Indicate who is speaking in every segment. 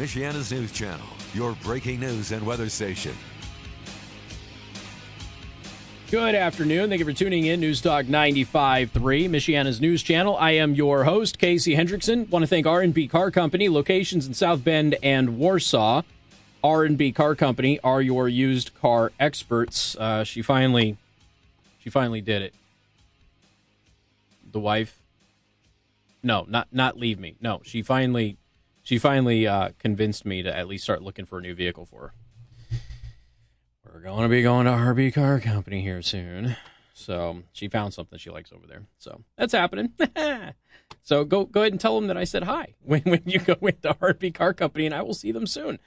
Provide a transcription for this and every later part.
Speaker 1: Michiana's news channel, your breaking news and weather station.
Speaker 2: Good afternoon. Thank you for tuning in. News Talk 95.3, Michiana's news channel. I am your host, Casey Hendrickson. Want to thank R&B Car Company, locations in South Bend and Warsaw. R&B Car Company are your used car experts. Uh, she finally, she finally did it. The wife, no, not not leave me. No, she finally, she finally uh, convinced me to at least start looking for a new vehicle for her. We're going to be going to RB Car Company here soon. So she found something she likes over there. So that's happening. so go go ahead and tell them that I said hi when, when you go into RB Car Company, and I will see them soon.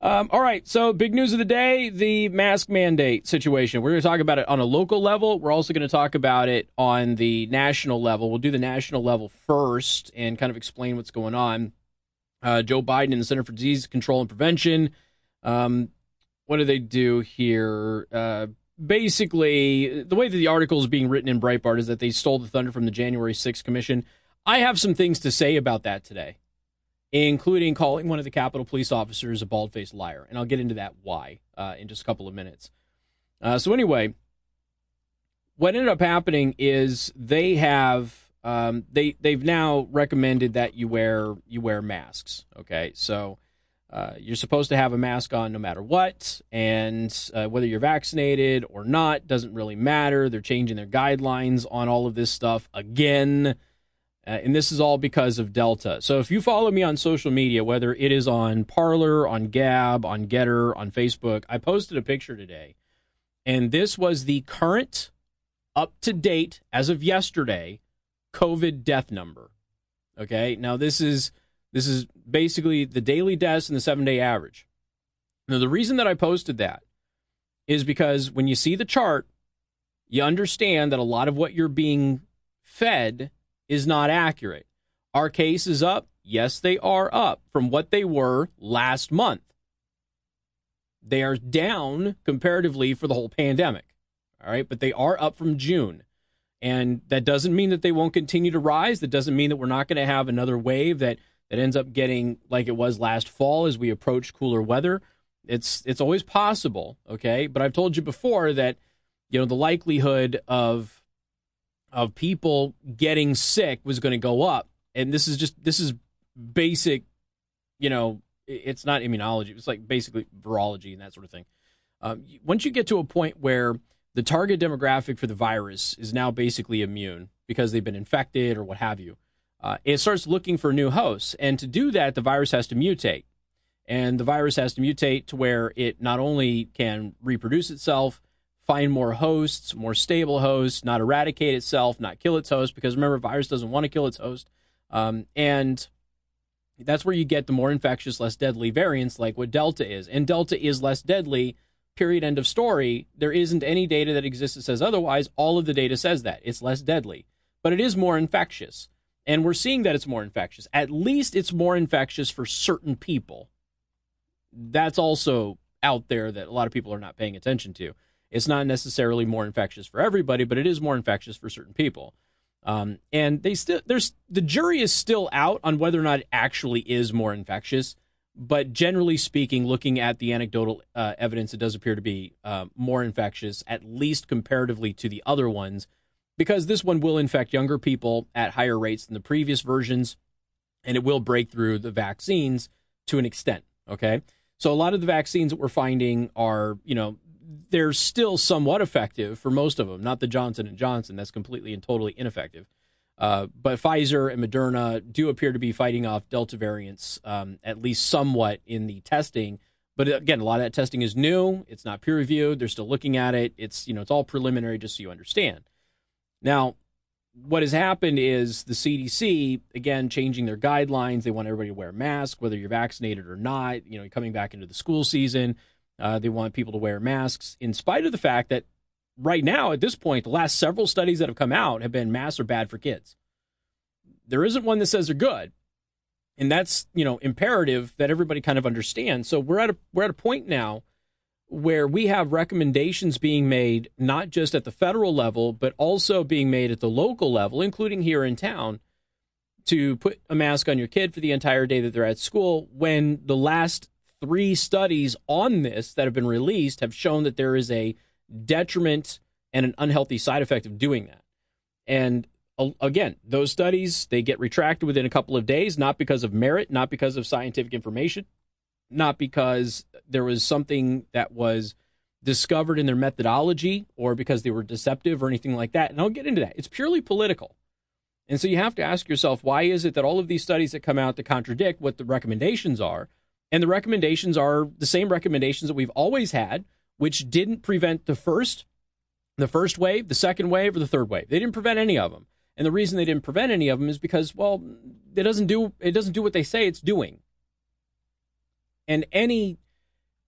Speaker 2: Um, all right, so big news of the day the mask mandate situation. We're going to talk about it on a local level. We're also going to talk about it on the national level. We'll do the national level first and kind of explain what's going on. Uh, Joe Biden and the Center for Disease Control and Prevention um, what do they do here? Uh, basically, the way that the article is being written in Breitbart is that they stole the thunder from the January 6th Commission. I have some things to say about that today, including calling one of the Capitol police officers a bald faced liar. And I'll get into that why uh, in just a couple of minutes. Uh, so, anyway, what ended up happening is they have. Um, they they've now recommended that you wear you wear masks. Okay, so uh, you're supposed to have a mask on no matter what, and uh, whether you're vaccinated or not doesn't really matter. They're changing their guidelines on all of this stuff again. Uh, and this is all because of Delta. So if you follow me on social media, whether it is on Parler, on Gab, on Gettr, on Facebook, I posted a picture today. And this was the current, up to date, as of yesterday, COVID death number. Okay. Now, this is this is basically the daily deaths and the seven day average. Now, the reason that I posted that is because when you see the chart, you understand that a lot of what you're being fed is not accurate. Our case is up. Yes, they are up from what they were last month. They are down comparatively for the whole pandemic. All right, but they are up from June. And that doesn't mean that they won't continue to rise. That doesn't mean that we're not going to have another wave that that ends up getting like it was last fall as we approach cooler weather. It's it's always possible, okay? But I've told you before that you know the likelihood of of people getting sick was going to go up, and this is just this is basic, you know, it's not immunology. It's like basically virology and that sort of thing. Um, once you get to a point where the target demographic for the virus is now basically immune because they've been infected or what have you, uh, it starts looking for new hosts. And to do that, the virus has to mutate. And the virus has to mutate to where it not only can reproduce itself, find more hosts, more stable hosts, not eradicate itself, not kill its host, because remember, virus doesn't want to kill its host. Um, and that's where you get the more infectious, less deadly variants like what Delta is. And Delta is less deadly, period, end of story. There isn't any data that exists that says otherwise. All of the data says that. It's less deadly, but it is more infectious. And we're seeing that it's more infectious. At least it's more infectious for certain people. That's also out there that a lot of people are not paying attention to. It's not necessarily more infectious for everybody, but it is more infectious for certain people. Um, and they still there's the jury is still out on whether or not it actually is more infectious. But generally speaking, looking at the anecdotal uh, evidence, it does appear to be uh, more infectious, at least comparatively to the other ones because this one will infect younger people at higher rates than the previous versions, and it will break through the vaccines to an extent. Okay. So a lot of the vaccines that we're finding are, you know, they're still somewhat effective for most of them. Not the Johnson and Johnson, that's completely and totally ineffective. Uh, but Pfizer and Moderna do appear to be fighting off Delta variants, um, at least somewhat in the testing. But again, a lot of that testing is new. It's not peer reviewed. They're still looking at it. It's you know it's all preliminary, just so you understand. Now, what has happened is the CDC again changing their guidelines. They want everybody to wear a mask, whether you're vaccinated or not. You know, coming back into the school season, uh, they want people to wear masks, in spite of the fact that right now, at this point, the last several studies that have come out have been masks are bad for kids. There isn't one that says they're good, and that's you know imperative that everybody kind of understands. So we're at a we're at a point now where we have recommendations being made not just at the federal level, but also being made at the local level, including here in town, to put a mask on your kid for the entire day that they're at school when the last three studies on this that have been released have shown that there is a detriment and an unhealthy side effect of doing that. And uh, again, those studies they get retracted within a couple of days, not because of merit, not because of scientific information, not because there was something that was discovered in their methodology or because they were deceptive or anything like that. And I'll get into that. It's purely political. And so you have to ask yourself, why is it that all of these studies that come out to contradict what the recommendations are, and the recommendations are the same recommendations that we've always had, which didn't prevent the first, the first wave, the second wave, or the third wave. They didn't prevent any of them. And the reason they didn't prevent any of them is because, well, it doesn't do it doesn't do what they say it's doing. And any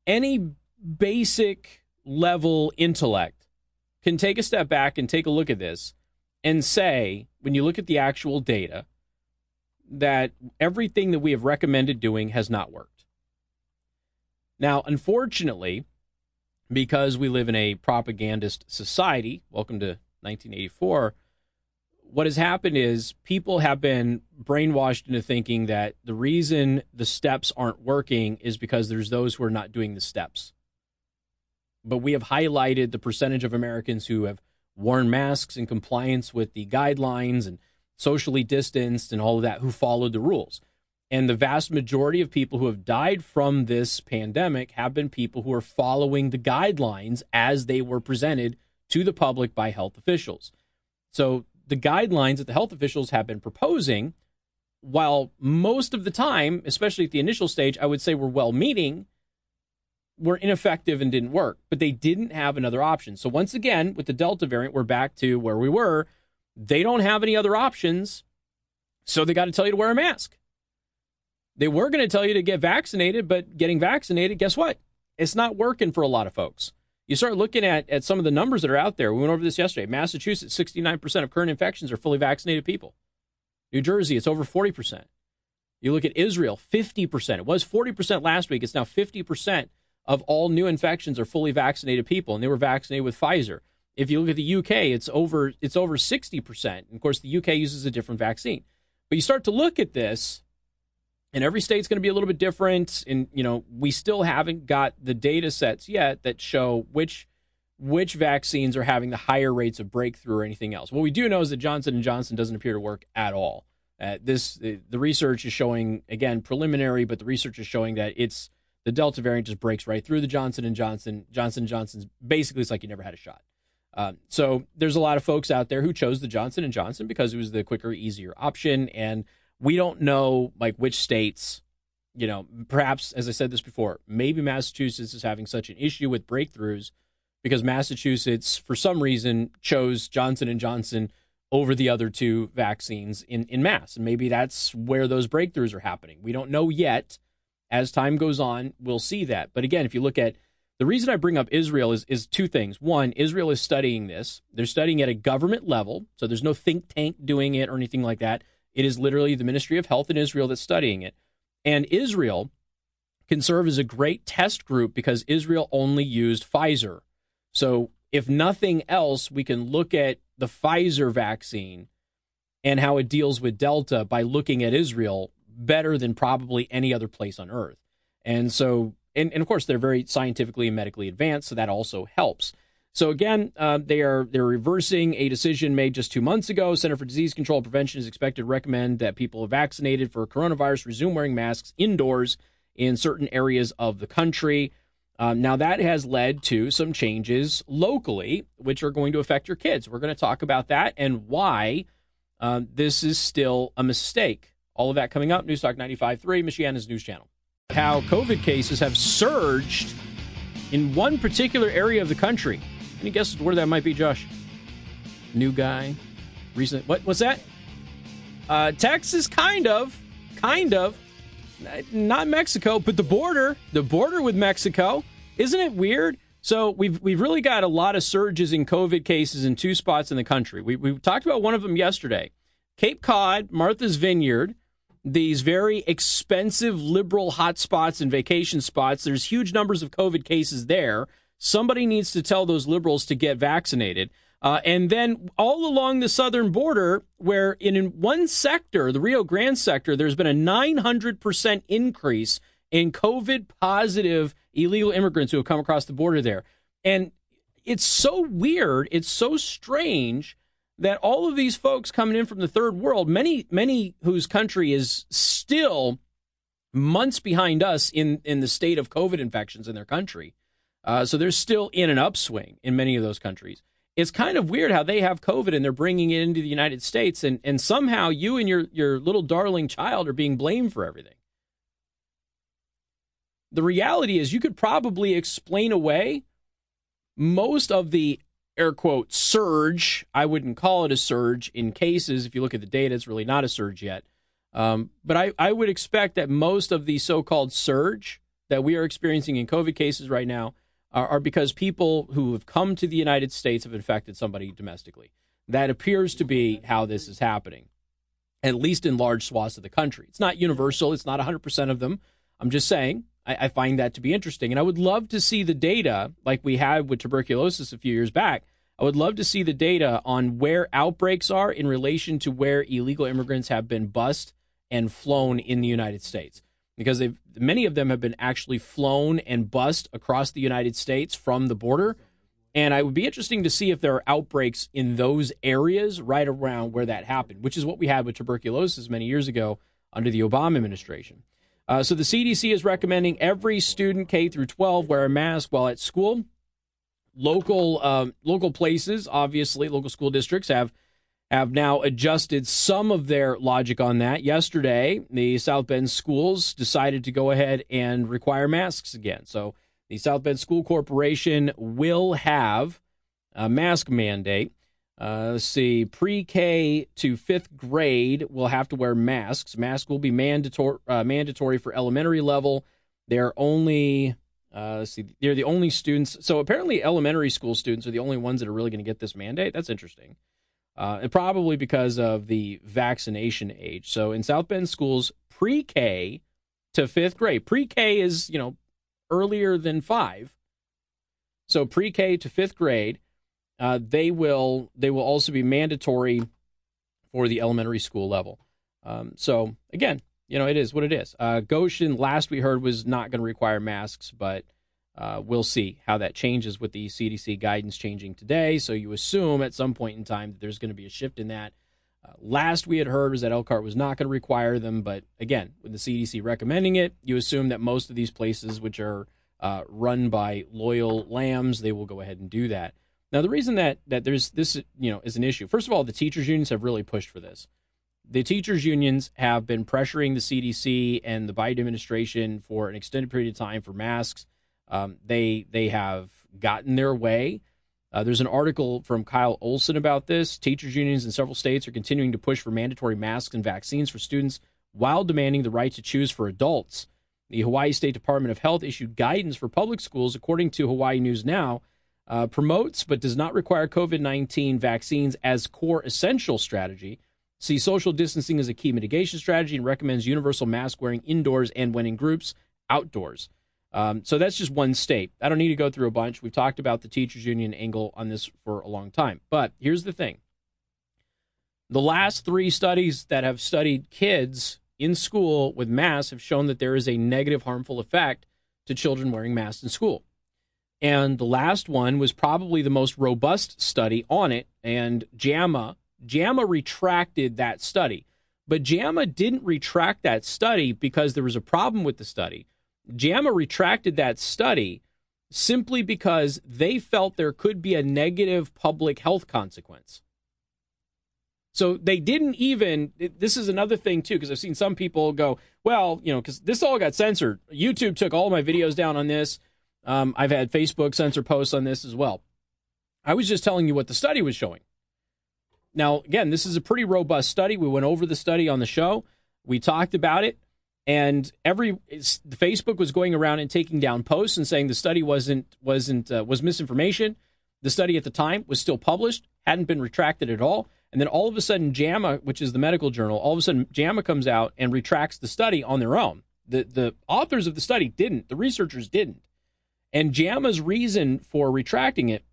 Speaker 2: any basic level intellect can take a step back and take a look at this and say, when you look at the actual data, that everything that we have recommended doing has not worked. Now, unfortunately, because we live in a propagandist society, welcome to 1984, what has happened is people have been brainwashed into thinking that the reason the steps aren't working is because there's those who are not doing the steps. But we have highlighted the percentage of Americans who have worn masks in compliance with the guidelines and socially distanced and all of that who followed the rules. And the vast majority of people who have died from this pandemic have been people who are following the guidelines as they were presented to the public by health officials. So the guidelines that the health officials have been proposing, while most of the time, especially at the initial stage, I would say were well meaning, were ineffective and didn't work, but they didn't have another option. So once again, with the Delta variant, we're back to where we were. They don't have any other options, so they got to tell you to wear a mask. They were going to tell you to get vaccinated, but getting vaccinated, guess what? It's not working for a lot of folks you start looking at, at some of the numbers that are out there. We went over this yesterday. Massachusetts, 69% of current infections are fully vaccinated people. New Jersey, it's over 40%. You look at Israel, 50%. It was 40% last week. It's now 50% of all new infections are fully vaccinated people, and they were vaccinated with Pfizer. If you look at the UK, it's over it's over 60%. And of course, the UK uses a different vaccine. But you start to look at this, and every state's going to be a little bit different and you know we still haven't got the data sets yet that show which which vaccines are having the higher rates of breakthrough or anything else. What we do know is that johnson and johnson doesn't appear to work at all. Uh, this the research is showing again preliminary but the research is showing that it's the delta variant just breaks right through the johnson and johnson johnson johnson's basically it's like you never had a shot. Um, so there's a lot of folks out there who chose the johnson and johnson because it was the quicker easier option and we don't know like which states you know perhaps as i said this before maybe massachusetts is having such an issue with breakthroughs because massachusetts for some reason chose johnson and johnson over the other two vaccines in, in mass and maybe that's where those breakthroughs are happening we don't know yet as time goes on we'll see that but again if you look at the reason I bring up Israel is, is two things. One, Israel is studying this. They're studying at a government level, so there's no think tank doing it or anything like that. It is literally the Ministry of Health in Israel that's studying it. And Israel can serve as a great test group because Israel only used Pfizer. So, if nothing else, we can look at the Pfizer vaccine and how it deals with Delta by looking at Israel better than probably any other place on earth. And so, and, and of course, they're very scientifically and medically advanced, so that also helps. So again, uh, they are they're reversing a decision made just two months ago. Center for Disease Control and Prevention is expected to recommend that people vaccinated for coronavirus resume wearing masks indoors in certain areas of the country. Um, now that has led to some changes locally, which are going to affect your kids. We're going to talk about that and why uh, this is still a mistake. All of that coming up. News Newstalk 95.3, Michiana's news channel. How COVID cases have surged in one particular area of the country. Any guesses where that might be, Josh? New guy, recent. What? What's that? Uh, Texas, kind of, kind of. Not Mexico, but the border. The border with Mexico. Isn't it weird? So we've we've really got a lot of surges in COVID cases in two spots in the country. We we talked about one of them yesterday, Cape Cod, Martha's Vineyard. These very expensive liberal hotspots and vacation spots. There's huge numbers of COVID cases there. Somebody needs to tell those liberals to get vaccinated. Uh, and then all along the southern border, where in, in one sector, the Rio Grande sector, there's been a 900% increase in COVID positive illegal immigrants who have come across the border there. And it's so weird, it's so strange that all of these folks coming in from the third world, many, many whose country is still months behind us in, in the state of COVID infections in their country. Uh, so they're still in an upswing in many of those countries. It's kind of weird how they have COVID and they're bringing it into the United States, and, and somehow you and your, your little darling child are being blamed for everything. The reality is, you could probably explain away most of the air quote surge. I wouldn't call it a surge in cases. If you look at the data, it's really not a surge yet. Um, but I, I would expect that most of the so called surge that we are experiencing in COVID cases right now are, are because people who have come to the United States have infected somebody domestically. That appears to be how this is happening, at least in large swaths of the country. It's not universal, it's not 100% of them. I'm just saying, I, I find that to be interesting. And I would love to see the data like we had with tuberculosis a few years back. I would love to see the data on where outbreaks are in relation to where illegal immigrants have been bussed and flown in the United States because many of them have been actually flown and bussed across the United States from the border. And I would be interesting to see if there are outbreaks in those areas right around where that happened, which is what we had with tuberculosis many years ago under the Obama administration. Uh, so the CDC is recommending every student K through 12 wear a mask while at school. Local um, local places, obviously, local school districts have have now adjusted some of their logic on that. Yesterday, the South Bend schools decided to go ahead and require masks again. So the South Bend School Corporation will have a mask mandate. Uh, let's see, pre K to fifth grade will have to wear masks. Masks will be mandatory, uh, mandatory for elementary level. They're only, uh, let's see, they're the only students. So apparently, elementary school students are the only ones that are really going to get this mandate. That's interesting uh, and probably because of the vaccination age. So in South Bend schools, pre-K to fifth grade, pre-K is you know earlier than five. So pre-K to fifth grade, uh, they will they will also be mandatory for the elementary school level. Um, so again, you know it is what it is. Uh, Goshen, last we heard, was not going to require masks, but uh, we'll see how that changes with the CDC guidance changing today. So you assume at some point in time that there's going to be a shift in that. Uh, last we had heard was that Elkhart was not going to require them, but again, with the CDC recommending it, you assume that most of these places, which are uh, run by loyal lambs, they will go ahead and do that. Now, the reason that that there's this, you know, is an issue. First of all, the teachers unions have really pushed for this. The teachers unions have been pressuring the CDC and the Biden administration for an extended period of time for masks um, they they have gotten their way. Uh, there's an article from Kyle Olson about this. Teachers unions in several states are continuing to push for mandatory masks and vaccines for students while demanding the right to choose for adults. The Hawaii State Department of Health issued guidance for public schools, according to Hawaii News Now, uh, promotes but does not require COVID 19 vaccines as core essential strategy. See social distancing as a key mitigation strategy and recommends universal mask wearing indoors and when in groups outdoors. Um, so that's just one state. I don't need to go through a bunch. We've talked about the teachers union angle on this for a long time. But here's the thing the last three studies that have studied kids in school with masks have shown that there is a negative, harmful effect to children wearing masks in school. And the last one was probably the most robust study on it. And JAMA, JAMA retracted that study. But JAMA didn't retract that study because there was a problem with the study. JAMA retracted that study simply because they felt there could be a negative public health consequence. So they didn't even, this is another thing too, because I've seen some people go, well, you know, because this all got censored. YouTube took all my videos down on this. Um, I've had Facebook censor posts on this as well. I was just telling you what the study was showing. Now, again, this is a pretty robust study. We went over the study on the show. We talked about it and every Facebook was going around and taking down posts and saying the study wasn't wasn't uh, was misinformation. The study at the time was still published, hadn't been retracted at all. And then all of a sudden, JAMA, which is the medical journal, all of a sudden JAMA comes out and retracts the study on their own. The the authors of the study didn't. The researchers didn't. And JAMA's reason for retracting it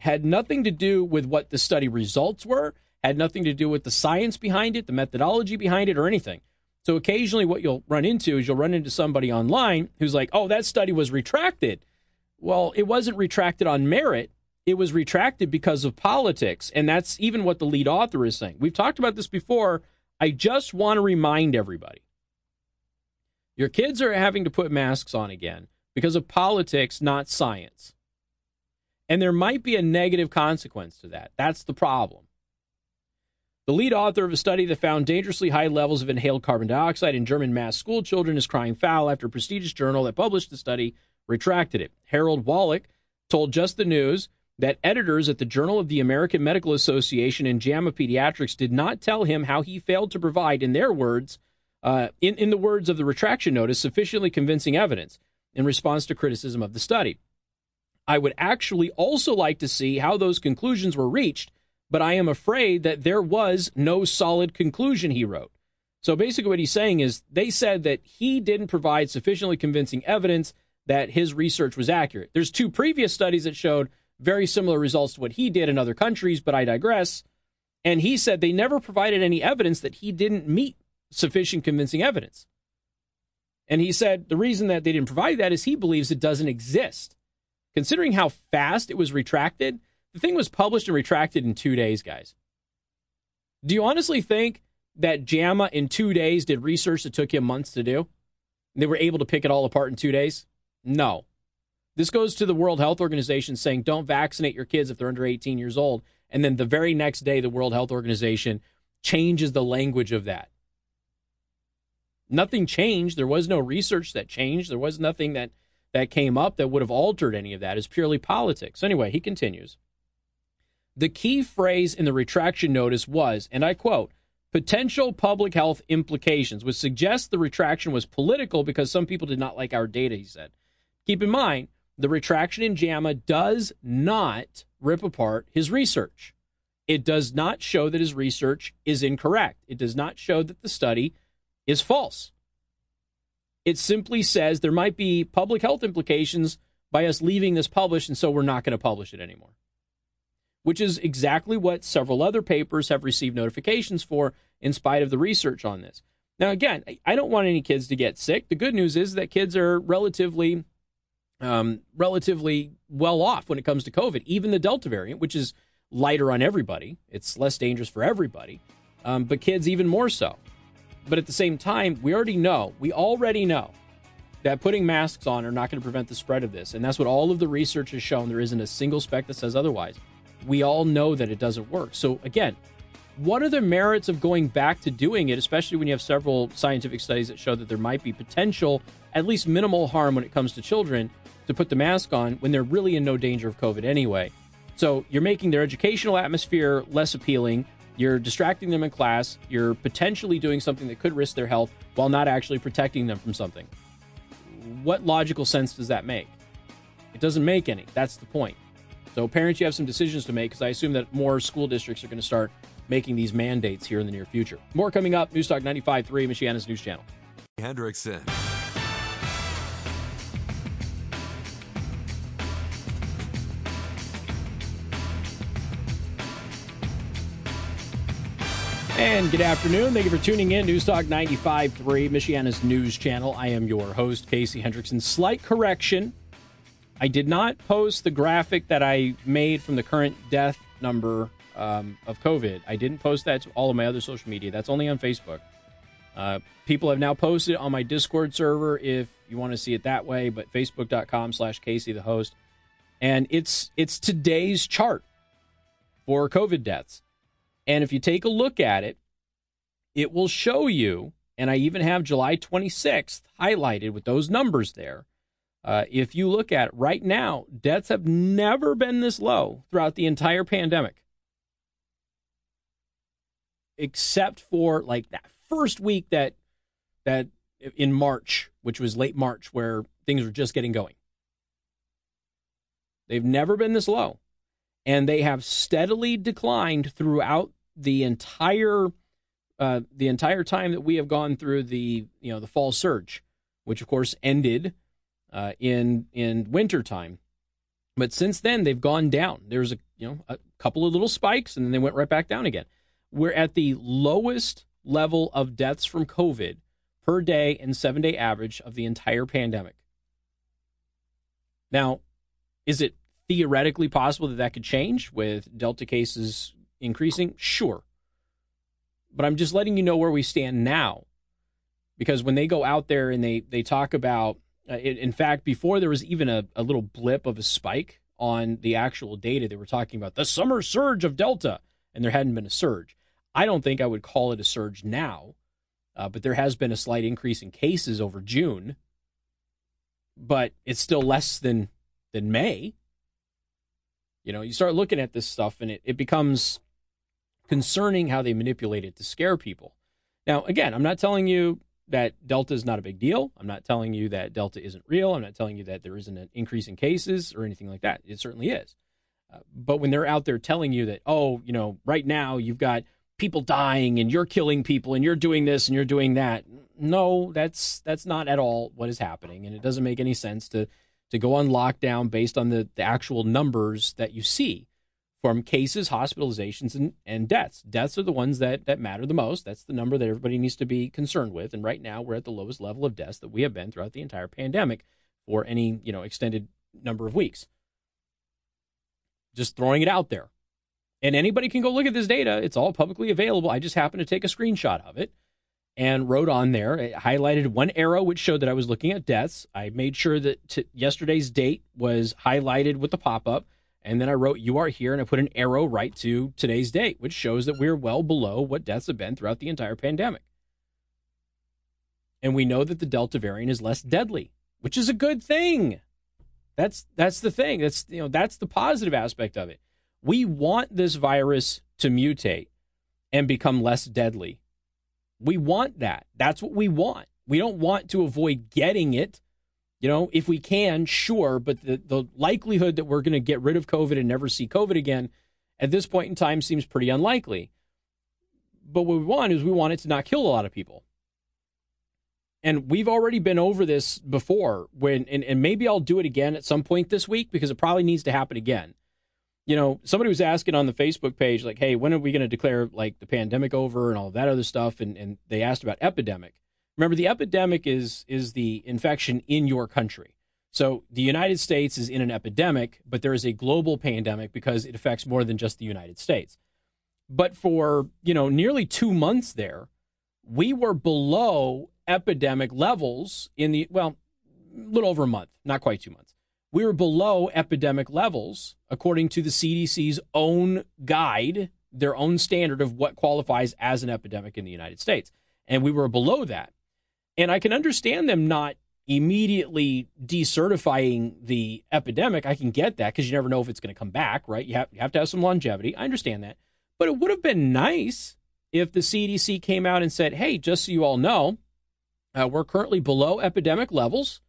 Speaker 2: had nothing to do with what the study results were, had nothing to do with the science behind it, the methodology behind it, or anything. So occasionally, what you'll run into is you'll run into somebody online who's like, oh, that study was retracted. Well, it wasn't retracted on merit. It was retracted because of politics. And that's even what the lead author is saying. We've talked about this before. I just want to remind everybody your kids are having to put masks on again because of politics, not science. And there might be a negative consequence to that. That's the problem. The lead author of a study that found dangerously high levels of inhaled carbon dioxide in German mass school children is crying foul after a prestigious journal that published the study retracted it. Harald Walach told Just the News that editors at the Journal of the American Medical Association and JAMA Pediatrics did not tell him how he failed to provide, in their words, uh, in, in the words of the retraction notice, sufficiently convincing evidence in response to criticism of the study. I would actually also like to see how those conclusions were reached, but I am afraid that there was no solid conclusion, he wrote. So basically, what he's saying is they said that he didn't provide sufficiently convincing evidence that his research was accurate. There's two previous studies that showed very similar results to what he did in other countries, but I digress. And he said they never provided any evidence that he didn't meet sufficient convincing evidence. And he said the reason that they didn't provide that is he believes it doesn't exist. Considering how fast it was retracted, the thing was published and retracted in two days, guys. Do you honestly think that JAMA in two days did research that took him months to do? They were able to pick it all apart in two days? No. This goes to the World Health Organization saying don't vaccinate your kids if they're under 18 years old. And then the very next day, the World Health Organization changes the language of that. Nothing changed. There was no research that changed. There was nothing that, that came up that would have altered any of that. It's purely politics. Anyway, he continues. The key phrase in the retraction notice was, and I quote, potential public health implications, which suggests the retraction was political because some people did not like our data, he said. Keep in mind, the retraction in JAMA does not rip apart his research. It does not show that his research is incorrect. It does not show that the study is false. It simply says there might be public health implications by us leaving this published, and so we're not going to publish it anymore. Which is exactly what several other papers have received notifications for, in spite of the research on this. Now, again, I don't want any kids to get sick. The good news is that kids are relatively um, relatively well off when it comes to COVID. Even the Delta variant, which is lighter on everybody, it's less dangerous for everybody, um, but kids even more so. But at the same time, we already know, we already know that putting masks on are not going to prevent the spread of this. And that's what all of the research has shown. There isn't a single spec that says otherwise. We all know that it doesn't work. So, again, what are the merits of going back to doing it, especially when you have several scientific studies that show that there might be potential, at least minimal harm when it comes to children? to put the mask on when they're really in no danger of COVID anyway. So you're making their educational atmosphere less appealing. You're distracting them in class. You're potentially doing something that could risk their health while not actually protecting them from something. What logical sense does that make? It doesn't make any. That's the point. So, parents, you have some decisions to make because I assume that more school districts are going to start making these mandates here in the near future. More coming up. News Talk 95.3, Michiana's News Channel.
Speaker 1: Hendrickson.
Speaker 2: And good afternoon. Thank you for tuning in. News Talk 95.3, Michiana's news channel. I am your host, Casey Hendrickson. Slight correction. I did not post the graphic that I made from the current death number um, of COVID. I didn't post that to all of my other social media. That's only on Facebook. Uh, people have now posted on my Discord server if you want to see it that way, but facebook.com slash Casey the host. And it's it's today's chart for COVID deaths. And if you take a look at it, it will show you, and I even have July 26th highlighted with those numbers there. Uh, if you look at it right now, deaths have never been this low throughout the entire pandemic, except for like that first week that that in March, which was late March, where things were just getting going. They've never been this low and they have steadily declined throughout the entire uh, the entire time that we have gone through the you know the fall surge, which of course ended uh, in in winter time. But since then, they've gone down. There's a you know, a couple of little spikes and then they went right back down again. We're at the lowest level of deaths from COVID per day and seven day average of the entire pandemic. Now, is it theoretically possible that that could change with Delta cases increasing? Sure. But I'm just letting you know where we stand now. Because when they go out there and they, they talk about, uh, in, in fact, before there was even a, a little blip of a spike on the actual data, they were talking about the summer surge of Delta, and there hadn't been a surge. I don't think I would call it a surge now, uh, but there has been a slight increase in cases over June, but it's still less than than May. You know, you start looking at this stuff and it, it becomes concerning how they manipulate it to scare people. Now, again, I'm not telling you that Delta is not a big deal. I'm not telling you that Delta isn't real. I'm not telling you that there isn't an increase in cases or anything like that. It certainly is. Uh, but when they're out there telling you that, oh, you know, right now you've got people dying and you're killing people and you're doing this and you're doing that, no, that's that's not at all what is happening, and it doesn't make any sense to to go on lockdown based on the, the actual numbers that you see from cases, hospitalizations, and, and deaths. Deaths are the ones that, that matter the most. That's the number that everybody needs to be concerned with. And right now, we're at the lowest level of deaths that we have been throughout the entire pandemic for any you know extended number of weeks. Just throwing it out there. And anybody can go look at this data. It's all publicly available. I just happened to take a screenshot of it and wrote on there, it highlighted one arrow which showed that I was looking at deaths. I made sure that t- yesterday's date was highlighted with the pop up. And then I wrote, You are here. And I put an arrow right to today's date, which shows that we're well below what deaths have been throughout the entire pandemic. And we know that the Delta variant is less deadly, which is a good thing. That's that's the thing. That's you know that's the positive aspect of it. We want this virus to mutate and become less deadly we want that. That's what we want. We don't want to avoid getting it. You know, if we can, sure, but the, the likelihood that we're going to get rid of COVID and never see COVID again at this point in time seems pretty unlikely. But what we want is we want it to not kill a lot of people. And we've already been over this before when and, and maybe I'll do it again at some point this week because it probably needs to happen again you know, somebody was asking on the Facebook page, like, hey, when are we going to declare like the pandemic over and all that other stuff? And, and they asked about epidemic. Remember, the epidemic is is the infection in your country. So the United States is in an epidemic, but there is a global pandemic because it affects more than just the United States. But for, you know, nearly two months there, we were below epidemic levels in the, well, a little over a month, not quite two months we were below epidemic levels according to the CDC's own guide, their own standard of what qualifies as an epidemic in the United States. And we were below that. And I can understand them not immediately decertifying the epidemic. I can get that because you never know if it's going to come back, right? You have, you have to have some longevity. I understand that. But it would have been nice if the CDC came out and said, hey, just so you all know, uh, we're currently below epidemic levels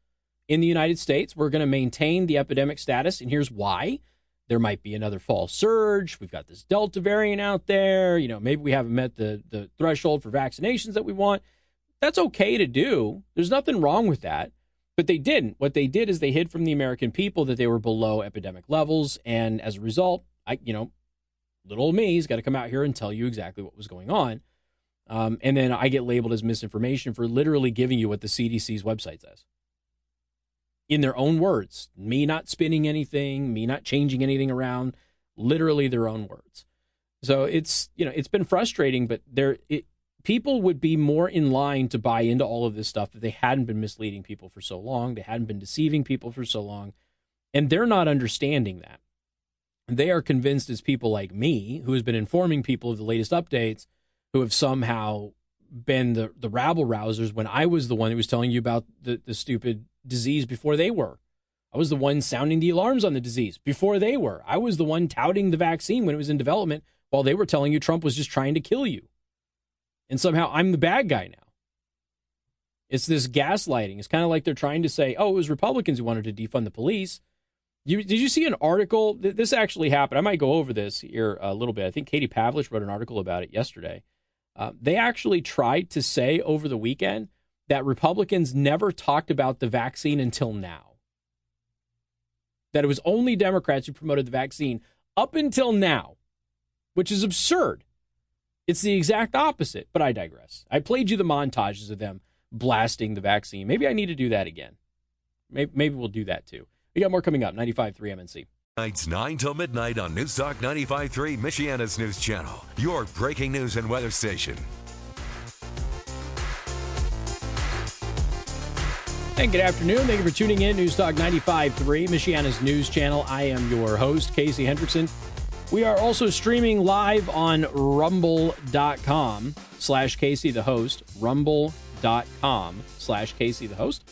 Speaker 2: in the United States. We're going to maintain the epidemic status, and here's why. There might be another fall surge. We've got this Delta variant out there. You know, maybe we haven't met the, the threshold for vaccinations that we want. That's okay to do. There's nothing wrong with that. But they didn't. What they did is they hid from the American people that they were below epidemic levels. And as a result, I, you know, little me's got to come out here and tell you exactly what was going on. Um, and then I get labeled as misinformation for literally giving you what the CDC's website says in their own words, me not spinning anything, me not changing anything around, literally their own words. So it's, you know, it's been frustrating, but there, it, people would be more in line to buy into all of this stuff if they hadn't been misleading people for so long, they hadn't been deceiving people for so long, and they're not understanding that. They are convinced as people like me, who has been informing people of the latest updates, who have somehow been the, the rabble rousers when I was the one who was telling you about the, the stupid disease before they were. I was the one sounding the alarms on the disease before they were. I was the one touting the vaccine when it was in development while they were telling you Trump was just trying to kill you. And somehow I'm the bad guy now. It's this gaslighting. It's kind of like they're trying to say, oh, it was Republicans who wanted to defund the police. You, did you see an article? This actually happened. I might go over this here a little bit. I think Katie Pavlich wrote an article about it yesterday. Uh, they actually tried to say over the weekend that Republicans never talked about the vaccine until now. That it was only Democrats who promoted the vaccine up until now, which is absurd. It's the exact opposite, but I digress. I played you the montages of them blasting the vaccine. Maybe I need to do that again. Maybe, maybe we'll do that too. We got more coming up. 95.3 MNC.
Speaker 1: Nights 9 till midnight on News Newstalk 95.3, Michiana's news channel. Your breaking news and weather station.
Speaker 2: And good afternoon. Thank you for tuning in. News Newstalk 95.3, Michiana's news channel. I am your host, Casey Hendrickson. We are also streaming live on rumble.com slash Casey the host. Rumble.com slash Casey the host.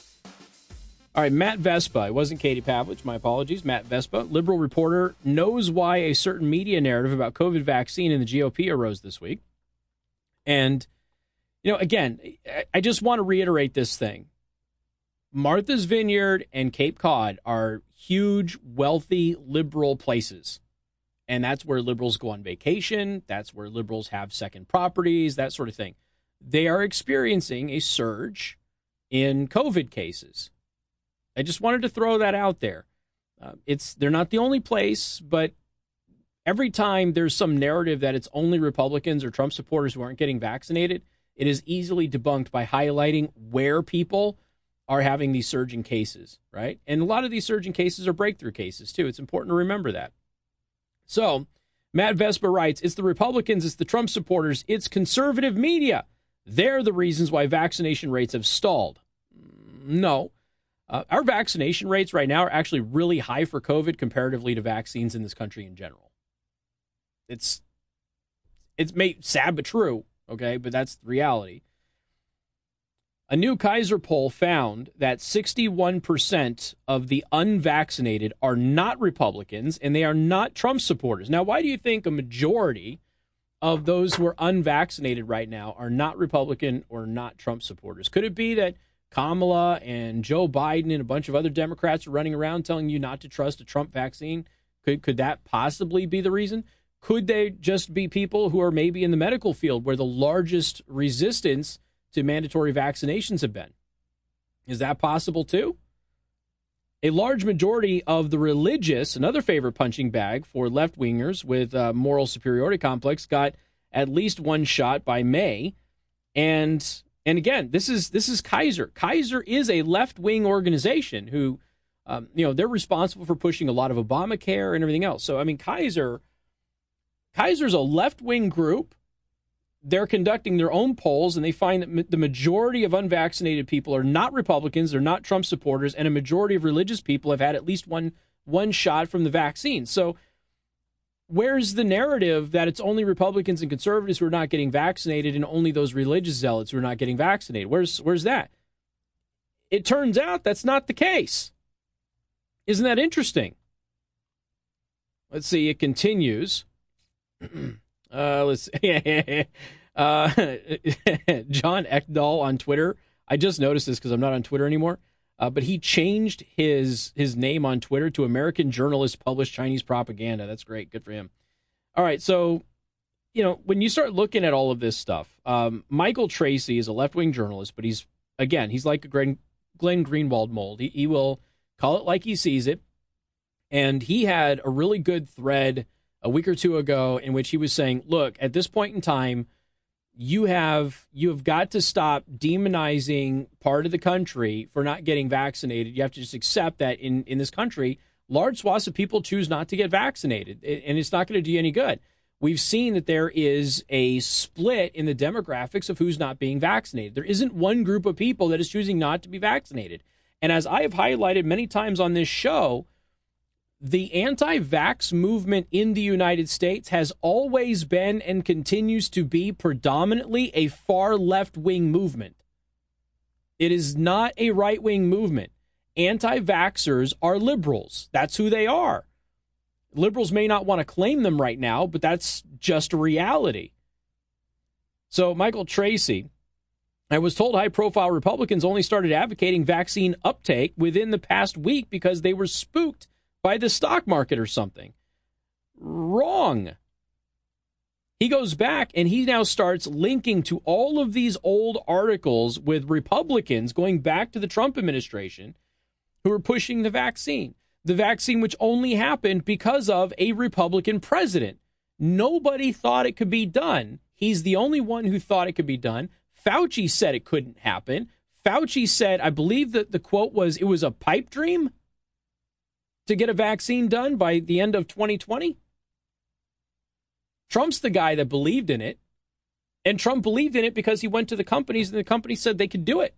Speaker 2: All right, Matt Vespa. It wasn't Katie Pavlich. My apologies. Matt Vespa, liberal reporter, knows why a certain media narrative about COVID vaccine in the GOP arose this week. And, you know, again, I just want to reiterate this thing. Martha's Vineyard and Cape Cod are huge, wealthy, liberal places. And that's where liberals go on vacation. That's where liberals have second properties, that sort of thing. They are experiencing a surge in COVID cases. I just wanted to throw that out there. Uh, it's they're not the only place, but every time there's some narrative that it's only Republicans or Trump supporters who aren't getting vaccinated, it is easily debunked by highlighting where people are having these surging cases, right? And a lot of these surging cases are breakthrough cases too. It's important to remember that. So, Matt Vespa writes It's the Republicans, it's the Trump supporters, it's conservative media. They're the reasons why vaccination rates have stalled. No. Uh, our vaccination rates right now are actually really high for COVID comparatively to vaccines in this country in general. It's it's made sad but true, okay, but that's the reality. A new Kaiser poll found that 61% of the unvaccinated are not Republicans and they are not Trump supporters. Now, why do you think a majority of those who are unvaccinated right now are not Republican or not Trump supporters? Could it be that Kamala and Joe Biden and a bunch of other Democrats are running around telling you not to trust a Trump vaccine? Could, could that possibly be the reason? Could they just be people who are maybe in the medical field where the largest resistance to mandatory vaccinations have been. Is that possible too? A large majority of the religious, another favorite punching bag for left wingers with a moral superiority complex, got at least one shot by May. And and again, this is this is Kaiser. Kaiser is a left wing organization who, um, you know, they're responsible for pushing a lot of Obamacare and everything else. So I mean, Kaiser, Kaiser's a left wing group they're conducting their own polls and they find that the majority of unvaccinated people are not Republicans, they're not Trump supporters, and a majority of religious people have had at least one one shot from the vaccine. So where's the narrative that it's only Republicans and conservatives who are not getting vaccinated and only those religious zealots who are not getting vaccinated? Where's where's that? It turns out that's not the case. Isn't that interesting? Let's see, it continues. Uh, let's uh, John Ekdahl on Twitter. I just noticed this because I'm not on Twitter anymore. Uh, but he changed his his name on Twitter to American journalist published Chinese propaganda. That's great. Good for him. All right, so you know when you start looking at all of this stuff, um, Michael Tracey is a left wing journalist, but he's again he's like a Glenn, Glenn Greenwald mold. He, he will call it like he sees it, and he had a really good thread a week or two ago in which he was saying, "Look, at this point in time, you have you have got to stop demonizing part of the country for not getting vaccinated. You have to just accept that in in this country, large swaths of people choose not to get vaccinated, and it's not going to do you any good." We've seen that there is a split in the demographics of who's not being vaccinated. There isn't one group of people that is choosing not to be vaccinated. And as I have highlighted many times on this show, the anti vax movement in the United States has always been and continues to be predominantly a far left wing movement. It is not a right wing movement. Anti vaxxers are liberals. That's who they are. Liberals may not want to claim them right now, but that's just a reality. So, Michael Tracey, I was told high profile Republicans only started advocating vaccine uptake within the past week because they were spooked by the stock market or something. Wrong. He goes back and he now starts linking to all of these old articles with Republicans going back to the Trump administration who are pushing the vaccine. the vaccine, which only happened because of a Republican president. Nobody thought it could be done. He's the only one who thought it could be done. Fauci said it couldn't happen. Fauci said, I believe that the quote was, it was a pipe dream to get a vaccine done by the end of 2020. Trump's the guy that believed in it. And Trump believed in it because he went to the companies and the companies said they could do it.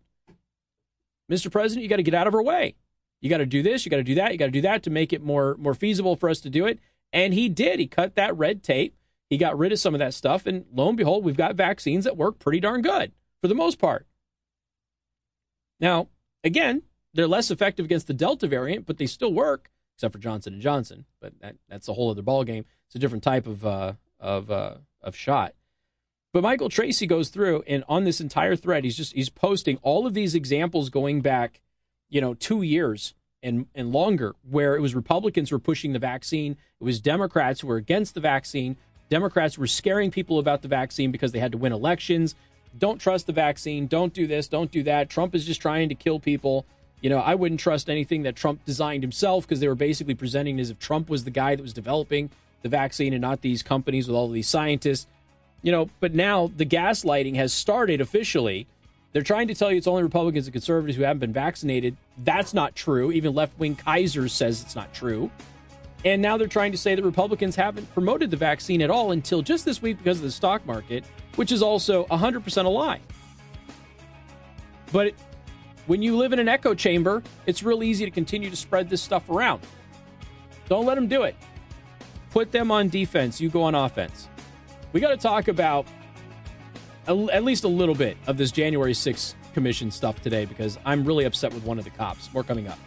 Speaker 2: Mr. President, you got to get out of our way. You got to do this, you got to do that, you got to do that to make it more more feasible for us to do it. And he did. He cut that red tape. He got rid of some of that stuff and lo and behold, we've got vaccines that work pretty darn good for the most part. Now, again, they're less effective against the Delta variant, but they still work, except for Johnson and Johnson. But that, that's a whole other ballgame. It's a different type of uh, of uh, of shot. But Michael Tracey goes through and on this entire thread, he's just he's posting all of these examples going back, you know, two years and and longer, where it was Republicans were pushing the vaccine, it was Democrats who were against the vaccine. Democrats were scaring people about the vaccine because they had to win elections. Don't trust the vaccine. Don't do this. Don't do that. Trump is just trying to kill people. You know, I wouldn't trust anything that Trump designed himself because they were basically presenting as if Trump was the guy that was developing the vaccine and not these companies with all these scientists. You know, but now the gaslighting has started officially. They're trying to tell you it's only Republicans and conservatives who haven't been vaccinated. That's not true. Even left wing Kaiser says it's not true. And now they're trying to say that Republicans haven't promoted the vaccine at all until just this week because of the stock market, which is also 100% a lie. But when you live in an echo chamber, it's real easy to continue to spread this stuff around. Don't let them do it. Put them on defense, you go on offense. We got to talk about at least a little bit of this January 6th commission stuff today because I'm really upset with one of the cops. More coming up.